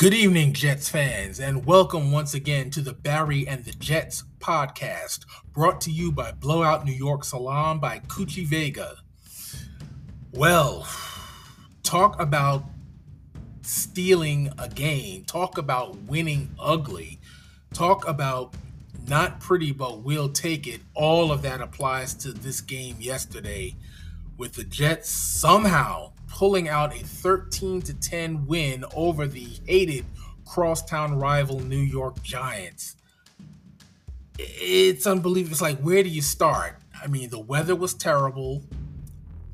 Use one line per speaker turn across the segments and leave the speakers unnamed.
Good evening, Jets fans, and welcome once again to the Barry and the Jets podcast, brought to you by Blowout New York Salon by Coochie Vega. Well, talk about stealing a game, talk about winning ugly, talk about not pretty, but we'll take it. All of that applies to this game yesterday with the Jets somehow pulling out a 13 to 10 win over the hated crosstown rival New York Giants. It's unbelievable. It's like where do you start? I mean, the weather was terrible.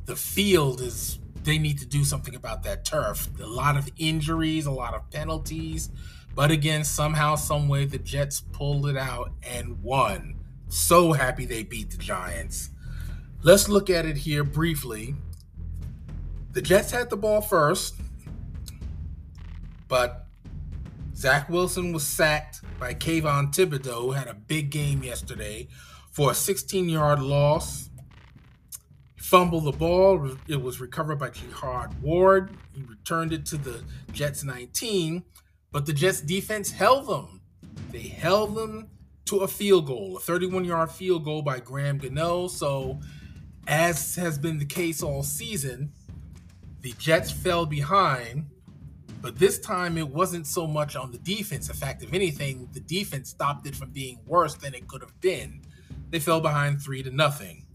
The field is they need to do something about that turf. A lot of injuries, a lot of penalties. But again, somehow, some way, the Jets pulled it out and won. So happy they beat the Giants. Let's look at it here briefly. The Jets had the ball first, but Zach Wilson was sacked by Kayvon Thibodeaux, who had a big game yesterday for a 16 yard loss. Fumbled the ball. It was recovered by Jihad Ward. He returned it to the Jets 19, but the Jets defense held them. They held them to a field goal, a 31 yard field goal by Graham Gano. So, as has been the case all season, the Jets fell behind, but this time it wasn't so much on the defense. In fact, if anything, the defense stopped it from being worse than it could have been. They fell behind three to nothing.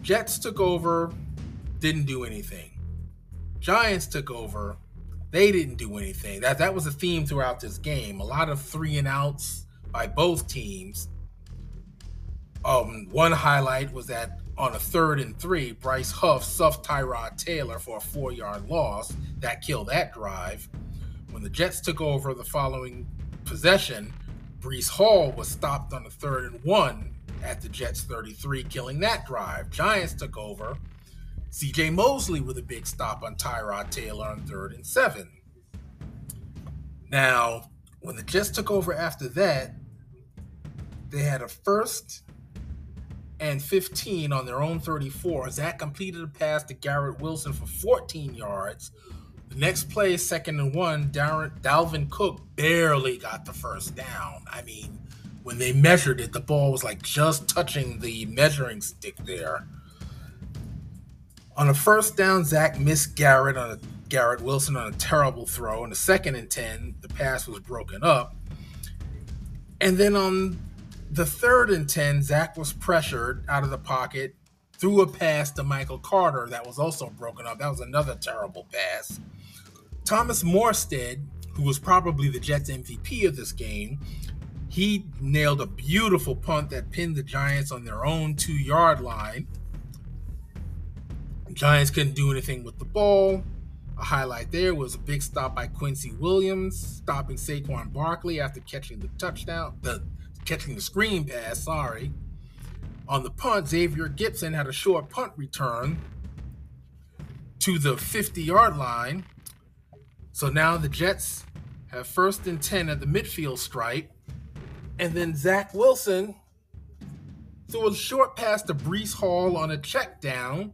Jets took over, didn't do anything. Giants took over, they didn't do anything. That that was a theme throughout this game. A lot of three and outs by both teams. Um, one highlight was that on a third and three, Bryce Huff stuffed Tyrod Taylor for a four yard loss. That killed that drive. When the Jets took over the following possession, Breece Hall was stopped on a third and one at the Jets 33, killing that drive. Giants took over. CJ Mosley with a big stop on Tyrod Taylor on third and seven. Now, when the Jets took over after that, they had a first and 15 on their own 34. Zach completed a pass to Garrett Wilson for 14 yards. The next play, second and one, Darren, Dalvin Cook barely got the first down. I mean, when they measured it, the ball was like just touching the measuring stick there. On a first down, Zach missed Garrett on a Garrett Wilson on a terrible throw. On the second and 10, the pass was broken up. And then on the third and 10, Zach was pressured out of the pocket, threw a pass to Michael Carter that was also broken up. That was another terrible pass. Thomas Morstead, who was probably the Jets MVP of this game, he nailed a beautiful punt that pinned the Giants on their own two yard line. Giants couldn't do anything with the ball. A highlight there was a big stop by Quincy Williams, stopping Saquon Barkley after catching the touchdown, the catching the screen pass, sorry. On the punt, Xavier Gipson had a short punt return to the 50 yard line. So now the Jets have first and 10 at the midfield stripe. And then Zach Wilson threw a short pass to Breece Hall on a check down.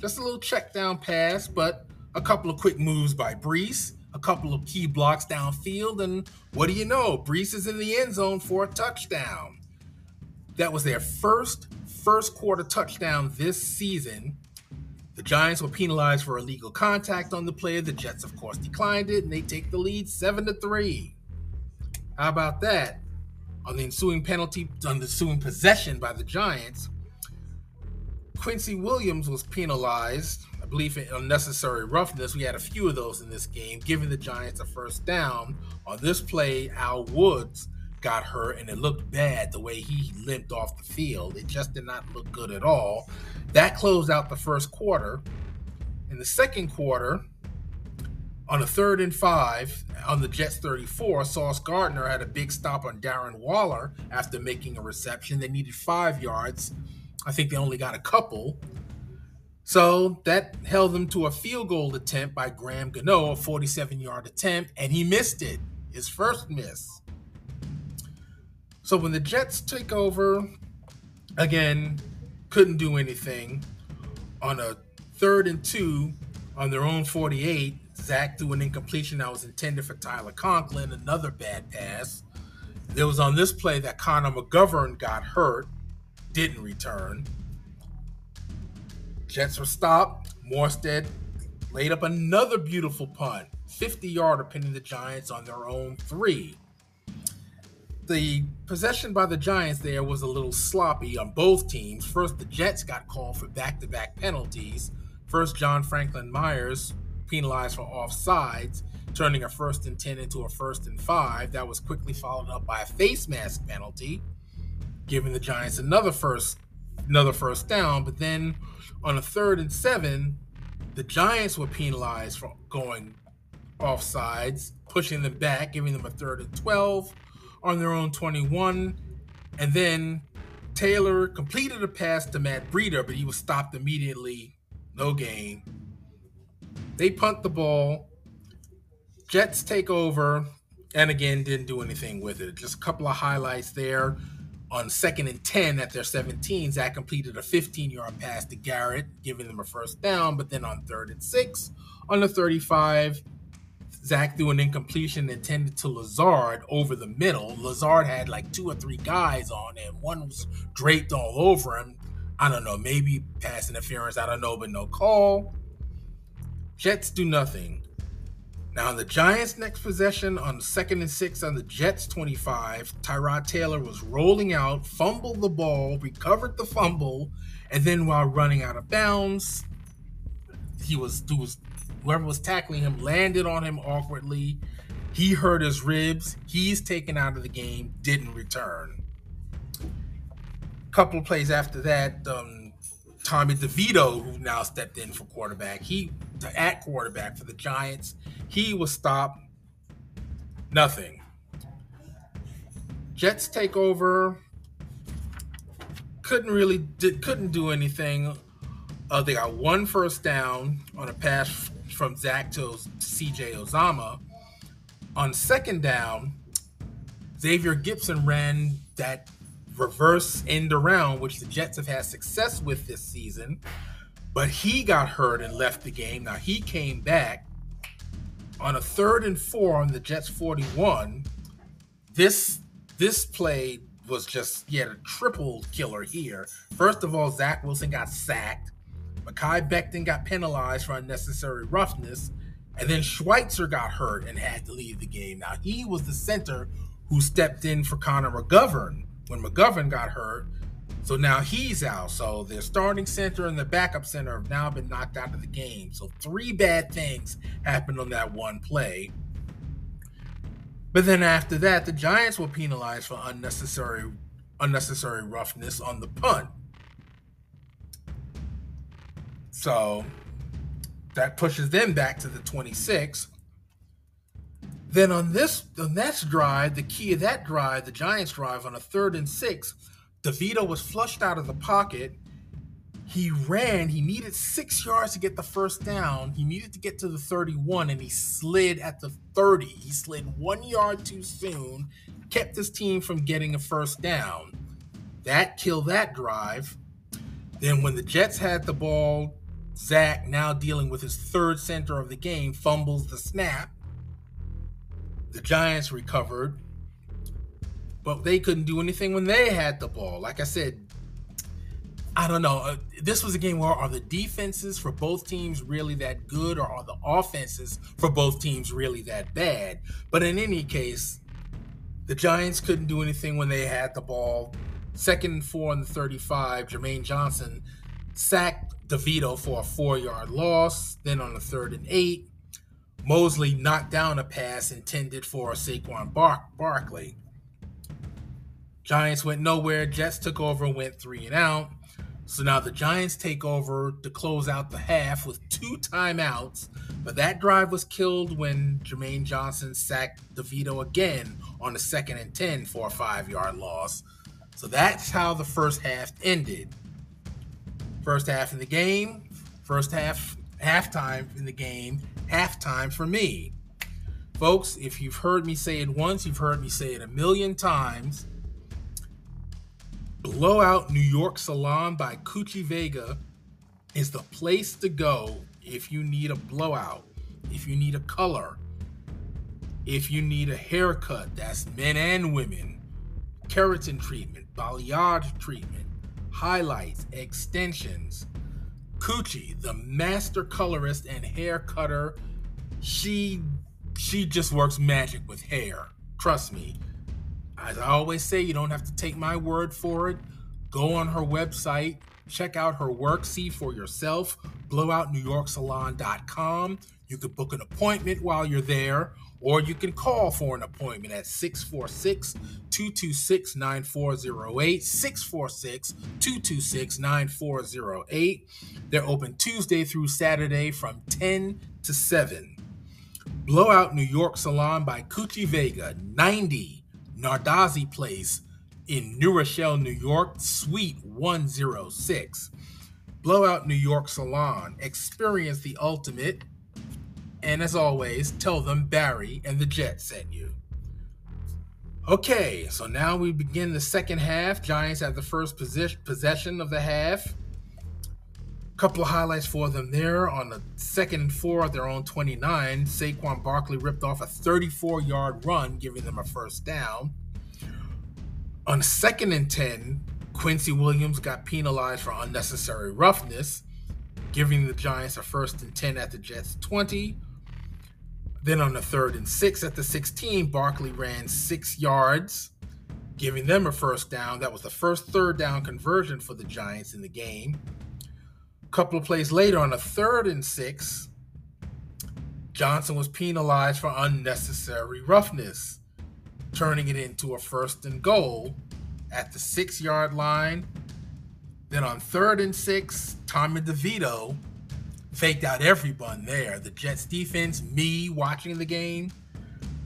Just a little check down pass, but a couple of quick moves by Breece a couple of key blocks downfield, and what do you know? Breece is in the end zone for a touchdown. That was their first first quarter touchdown this season. The Giants were penalized for illegal contact on the play. The Jets, of course, declined it, and they take the lead seven to three. How about that? On the ensuing penalty, on the ensuing possession by the Giants, Quincy Williams was penalized believe in unnecessary roughness. We had a few of those in this game, giving the Giants a first down. On this play, Al Woods got hurt, and it looked bad the way he limped off the field. It just did not look good at all. That closed out the first quarter. In the second quarter, on a third and five on the Jets 34, Sauce Gardner had a big stop on Darren Waller after making a reception. They needed five yards. I think they only got a couple. So that held them to a field goal attempt by Graham Gano, a 47 yard attempt, and he missed it, his first miss. So when the Jets take over, again, couldn't do anything. On a third and two on their own 48, Zach threw an incompletion that was intended for Tyler Conklin, another bad pass. It was on this play that Connor McGovern got hurt, didn't return. Jets were stopped. Morstead laid up another beautiful punt, 50 yarder, pinning the Giants on their own three. The possession by the Giants there was a little sloppy on both teams. First, the Jets got called for back to back penalties. First, John Franklin Myers penalized for offsides, turning a first and 10 into a first and five. That was quickly followed up by a face mask penalty, giving the Giants another first another first down. But then on a third and seven, the Giants were penalized for going offsides, pushing them back, giving them a third and 12 on their own 21. And then Taylor completed a pass to Matt Breida, but he was stopped immediately. No gain. They punt the ball. Jets take over, and again, didn't do anything with it. Just a couple of highlights there. On second and 10 at their 17, Zach completed a 15 yard pass to Garrett, giving them a first down. But then on third and six, on the 35, Zach threw an incompletion intended to Lazard over the middle. Lazard had like two or three guys on him. One was draped all over him. I don't know, maybe pass interference. I don't know, but no call. Jets do nothing. Now, in the Giants' next possession on second and six on the Jets 25, Tyrod Taylor was rolling out, fumbled the ball, recovered the fumble, and then while running out of bounds, he was, he was whoever was tackling him landed on him awkwardly. He hurt his ribs. He's taken out of the game, didn't return. A couple plays after that, um, Tommy DeVito, who now stepped in for quarterback, he at quarterback for the Giants, he was stopped. Nothing. Jets take over. Couldn't really did couldn't do anything. Uh, they got one first down on a pass from Zach to CJ Uzomah. On second down, Xavier Gipson ran that reverse end around, which the Jets have had success with this season, but he got hurt and left the game. Now he came back on a third and four on the Jets 41. This this play was just yet a triple killer here. First of all, Zach Wilson got sacked. Mekhi Becton got penalized for unnecessary roughness, and then Schweitzer got hurt and had to leave the game. Now he was the center who stepped in for Connor McGovern when McGovern got hurt. So now he's out. So their starting center and the backup center have now been knocked out of the game. So three bad things happened on that one play. But then after that, the Giants were penalized for unnecessary unnecessary roughness on the punt. So that pushes them back to the 26. Then on this the next drive, the key of that drive, the Giants drive on a third and six, DeVito was flushed out of the pocket. He ran, he needed six yards to get the first down. He needed to get to the 31, and he slid at the 30. He slid one yard too soon, kept his team from getting a first down. That killed that drive. Then when the Jets had the ball Zach, now dealing with his third center of the game, fumbles the snap. The Giants recovered, but they couldn't do anything when they had the ball. Like I said, I don't know. Uh, this was a game where are the defenses for both teams really that good, or are the offenses for both teams really that bad? But in any case, the Giants couldn't do anything when they had the ball. Second and four on the 35, Jermaine Johnson sacked DeVito for a four yard loss. Then on the third and eight, Mosley knocked down a pass intended for Saquon Bar- Barkley. Giants went nowhere. Jets took over and went three and out. So now the Giants take over to close out the half with two timeouts. But that drive was killed when Jermaine Johnson sacked DeVito again on the second and 10 for a five yard loss. So that's how the first half ended. First half in the game, first half, halftime in the game, halftime for me. Folks, if you've heard me say it once, you've heard me say it a million times. Blowout New York Salon by Coochie Vega is the place to go if you need a blowout. if you need a color, if you need a haircut, that's men and women, keratin treatment, balayage treatment, highlights, extensions, Coochie, the master colorist and hair cutter, she she just works magic with hair. Trust me. As I always say, you don't have to take my word for it. Go on her website, check out her work, see for yourself. BlowoutNewYorkSalon.com. You could book an appointment while you're there, or you can call for an appointment at 646 226 9408. 646 226 9408. They're open Tuesday through Saturday from 10 to 7. Blowout New York Salon by Coochie Vega, 90 Nardazzi Place in New Rochelle, New York, Suite 106. Blowout New York Salon. Experience the ultimate and as always, tell them Barry and the Jets sent you. Okay, so now we begin the second half. Giants have the first position, possession of the half. Couple of highlights for them there. On the second and four at their own 29, Saquon Barkley ripped off a 34 yard run, giving them a first down. On second and 10, Quincy Williams got penalized for unnecessary roughness, giving the Giants a first and 10 at the Jets 20. Then on the third and six at the 16, Barkley ran six yards, giving them a first down. That was the first third down conversion for the Giants in the game. A couple of plays later, on a third and six, Johnson was penalized for unnecessary roughness, turning it into a first and goal at the six yard line. Then on third and six, Tommy DeVito faked out everyone there. The Jets defense, me watching the game,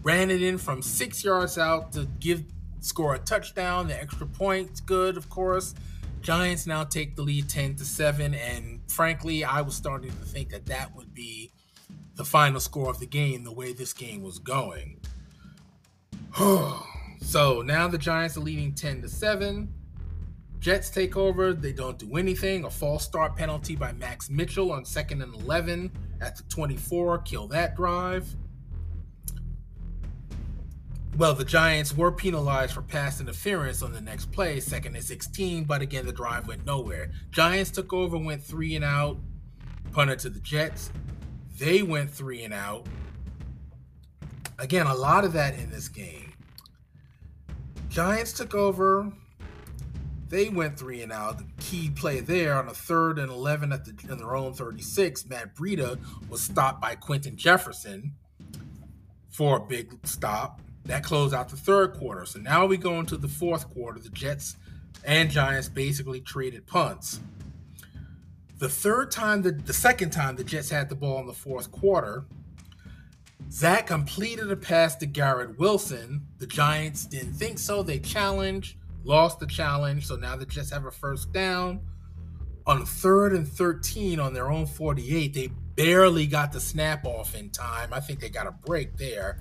ran it in from six yards out to give score a touchdown. The extra point's good, of course. Giants now take the lead 10 to 7 and frankly, I was starting to think that that would be the final score of the game the way this game was going. so, now the Giants are leading 10 to 7. Jets take over. They don't do anything. A false start penalty by Max Mitchell on second and 11 at the 24. Kill that drive. Well, the Giants were penalized for pass interference on the next play, second and 16, but again, the drive went nowhere. Giants took over, went three and out, punted to the Jets. They went three and out. Again, a lot of that in this game. Giants took over, they went three and out. The key play there on a third and 11 at the, in their own 36, Matt Breida was stopped by Quinton Jefferson for a big stop. That closed out the third quarter. So now we go into the fourth quarter. The Jets and Giants basically traded punts. The third time, the, the second time the Jets had the ball in the fourth quarter, Zach completed a pass to Garrett Wilson. The Giants didn't think so. They challenged lost the challenge. So now they just have a first down. On third and 13 on their own 48, they barely got the snap off in time. I think they got a break there.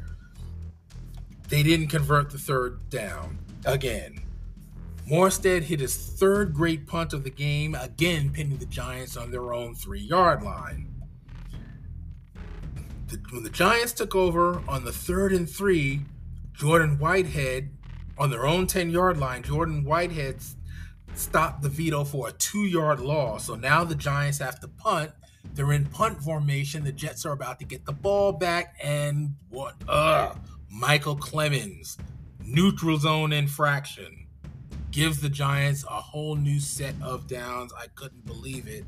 They didn't convert the third down again. Morstead hit his third great punt of the game, again pinning the Giants on their own three yard line. The, when the Giants took over on the third and three, Jordan Whitehead on their own 10 yard line, Jordan Whitehead stopped DeVito for a two yard loss. So now the Giants have to punt. They're in punt formation. The Jets are about to get the ball back. And what? Uh, Micheal Clemons, neutral zone infraction, gives the Giants a whole new set of downs. I couldn't believe it.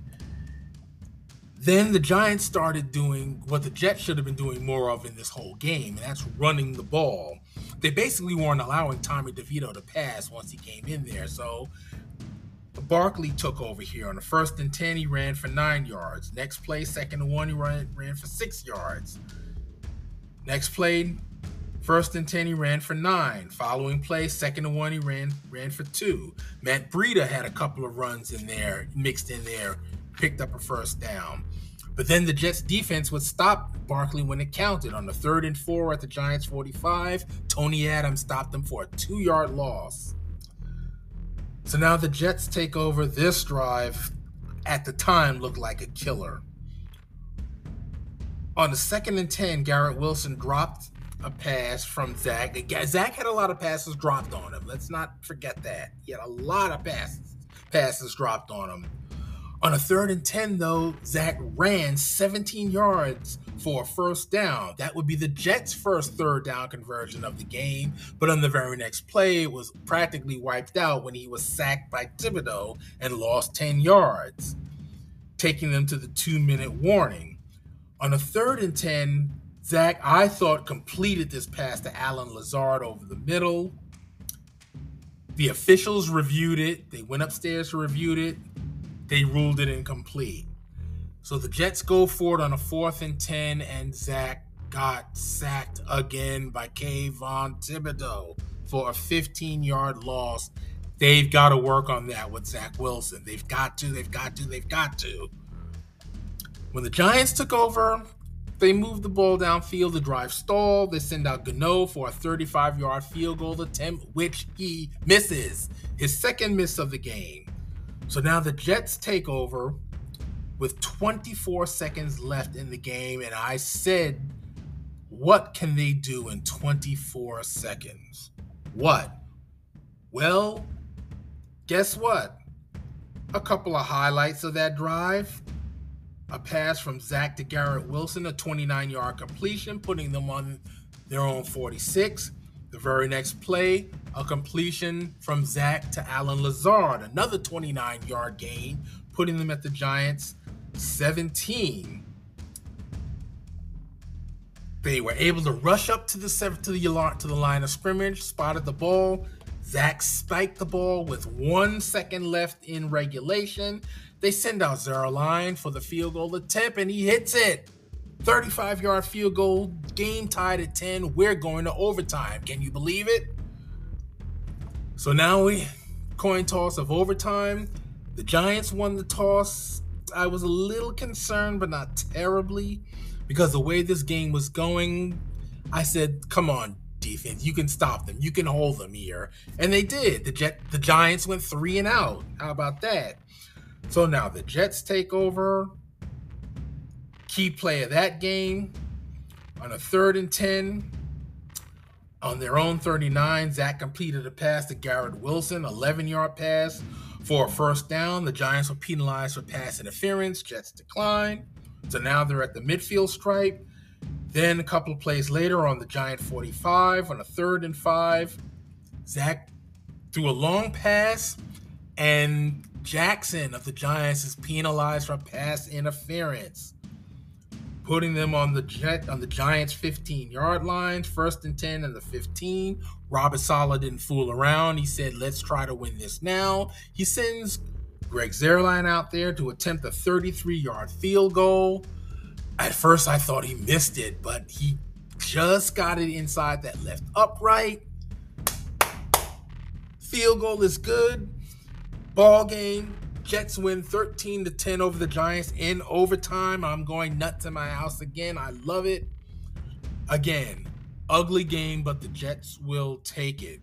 Then the Giants started doing what the Jets should have been doing more of in this whole game, and that's running the ball they basically weren't allowing Tommy DeVito to pass once he came in there. So Barkley took over here. On the first and 10, he ran for nine yards. Next play, second and one, he ran, ran for six yards. Next play, first and 10, he ran for nine. Following play, second and one, he ran ran for two. Matt Breida had a couple of runs in there, mixed in there, picked up a first down. But then the Jets defense would stop Barkley when it counted. On the third and four at the Giants 45, Tony Adams stopped them for a two yard loss. So now the Jets take over this drive, at the time looked like a killer. On the second and 10, Garrett Wilson dropped a pass from Zach. Zach had a lot of passes dropped on him. Let's not forget that. He had a lot of passes, passes dropped on him. On a third and 10, though, Zach ran 17 yards for a first down. That would be the Jets' first third down conversion of the game. But on the very next play, it was practically wiped out when he was sacked by Thibodeaux and lost 10 yards, taking them to the two minute warning. On a third and 10, Zach, I thought, completed this pass to Allen Lazard over the middle. The officials reviewed it. They went upstairs, reviewed it. They ruled it incomplete. So the Jets go for it on a fourth and 10, and Zach got sacked again by Kayvon Thibodeaux for a 15 yard loss. They've got to work on that with Zach Wilson. They've got to, they've got to, they've got to. When the Giants took over, they moved the ball downfield. The drive stalled. They send out Gano for a 35 yard field goal attempt, which he misses. His second miss of the game. So now the Jets take over with 24 seconds left in the game. And I said, what can they do in 24 seconds? What? Well, guess what? A couple of highlights of that drive. A pass from Zach to Garrett Wilson, a 29 yard completion, putting them on their own 46. The very next play, a completion from Zach to Allen Lazard, another 29 yard gain, putting them at the Giants' 17. They were able to rush up to the to the to the line of scrimmage, spotted the ball. Zach spiked the ball with one second left in regulation. They send out Zuerlein for the field goal attempt, and he hits it. 35 yard field goal, game tied at 10. We're going to overtime. Can you believe it? So now we coin toss of overtime. The Giants won the toss. I was a little concerned, but not terribly, because the way this game was going, I said, "Come on, defense, you can stop them. You can hold them here," and they did. The Jet, the Giants went three and out. How about that? So now the Jets take over. Key play of that game on a third and ten. On their own 39, Zach completed a pass to Garrett Wilson, 11 yard pass for a first down. The Giants were penalized for pass interference. Jets decline. So now they're at the midfield stripe. Then a couple of plays later on the Giant 45 on a third and five, Zach threw a long pass, and Jackson of the Giants is penalized for pass interference putting them on the jet on the Giants 15 yard line, first and 10 and the 15. Robert Saleh didn't fool around. He said, let's try to win this now. He sends Greg Zuerlein out there to attempt a 33 yard field goal. At first, I thought he missed it, but he just got it inside that left upright. Field goal is good. Ball game. Jets win 13 to 10 over the Giants in overtime. I'm going nuts in my house again. I love it. Again, ugly game, but the Jets will take it.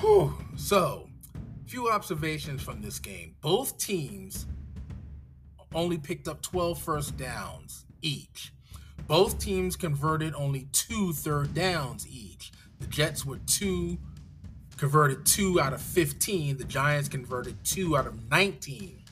Whew. So, few observations from this game. Both teams only picked up 12 first downs each. Both teams converted only two third downs each. The Jets were two converted two out of 15. The Giants converted two out of 19.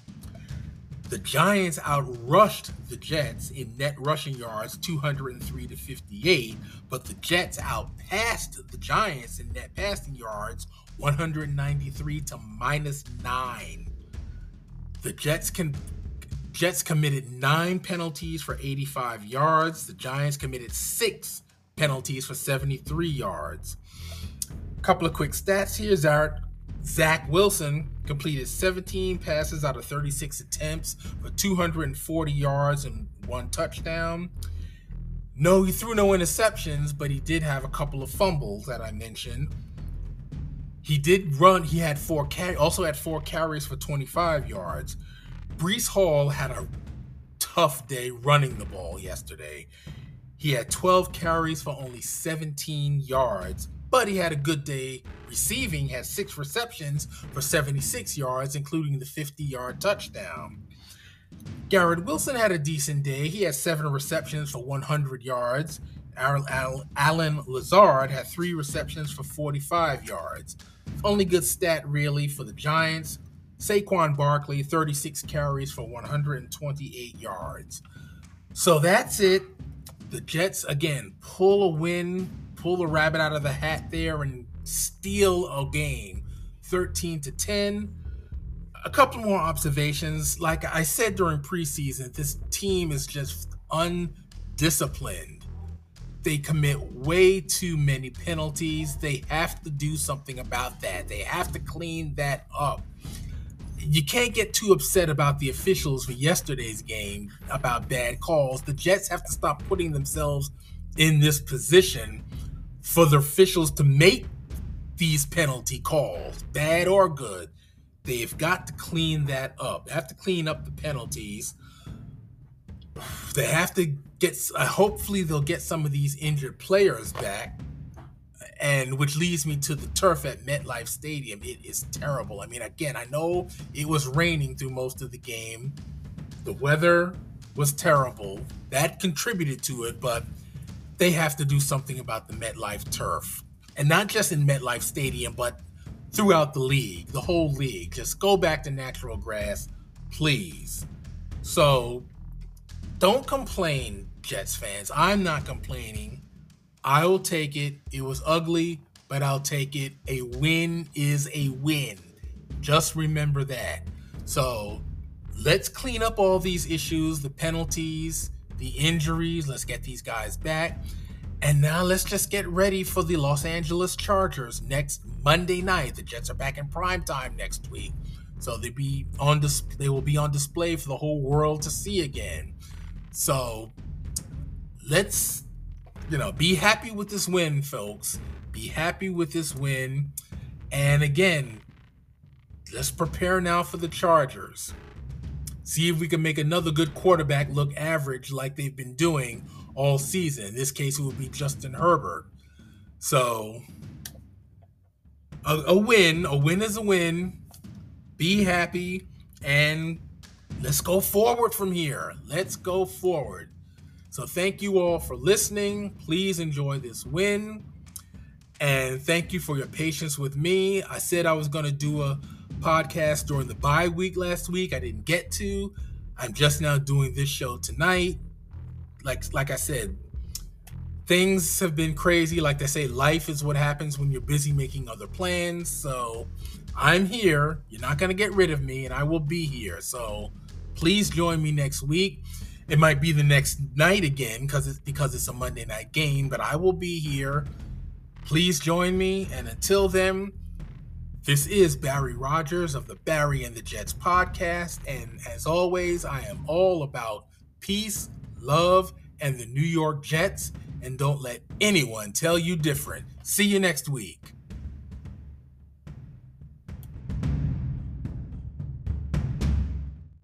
The Giants outrushed the Jets in net rushing yards 203 to 58, but the Jets outpassed the Giants in net passing yards 193 to minus 9. The Jets can Jets committed 9 penalties for 85 yards. The Giants committed 6 penalties for 73 yards couple of quick stats here. Zach, Zach Wilson completed 17 passes out of 36 attempts for 240 yards and one touchdown. No, he threw no interceptions, but he did have a couple of fumbles that I mentioned. He did run. He had four carry, also had four carries for 25 yards. Breece Hall had a tough day running the ball yesterday. He had 12 carries for only 17 yards, but he had a good day receiving, had six receptions for 76 yards, including the 50 yard touchdown. Garrett Wilson had a decent day. He had seven receptions for 100 yards. Allen Lazard had three receptions for 45 yards. Only good stat, really, for the Giants. Saquon Barkley, 36 carries for 128 yards. So that's it. The Jets, again, pull a win, pull the rabbit out of the hat there, and steal a game 13 to 10 a couple more observations. Like I said during preseason, this team is just undisciplined. They commit way too many penalties. They have to do something about that. They have to clean that up. You can't get too upset about the officials for yesterday's game about bad calls. The Jets have to stop putting themselves in this position for the officials to make these penalty calls, bad or good. They've got to clean that up. They have to clean up the penalties. They have to get. Uh, hopefully, they'll get some of these injured players back, and which leads me to the turf at MetLife Stadium. It is terrible. I mean, again, I know it was raining through most of the game. The weather was terrible. That contributed to it, but they have to do something about the MetLife turf, and not just in MetLife Stadium, but throughout the league, the whole league. Just go back to natural grass, please. So don't complain, Jets fans. I'm not complaining. I will take it. It was ugly, but I'll take it. A win is a win. Just remember that. So let's clean up all these issues the penalties, the injuries. Let's get these guys back. And now let's just get ready for the Los Angeles Chargers next Monday night. The Jets are back in prime time next week. So they be on dis- they will be on display for the whole world to see again. So let's you know, be happy with this win, folks. Be happy with this win. And again, let's prepare now for the Chargers. See if we can make another good quarterback look average like they've been doing all season. In this case, it would be Justin Herbert. So, a, a win, a win is a win. Be happy and let's go forward from here. Let's go forward. So, thank you all for listening. Please enjoy this win. And thank you for your patience with me. I said I was going to do a podcast during the bye week last week. I didn't get to. I'm just now doing this show tonight like like I said, things have been crazy. Like they say, life is what happens when you're busy making other plans. So I'm here. You're not gonna get rid of me, and I will be here. So please join me next week. It might be the next night again because it's because it's a Monday night game, but I will be here. Please join me. And until then, this is Barry Rogers of the Barry and the Jets podcast. And as always, I am all about peace love, and the New York Jets. And don't let anyone tell you different. See you next week.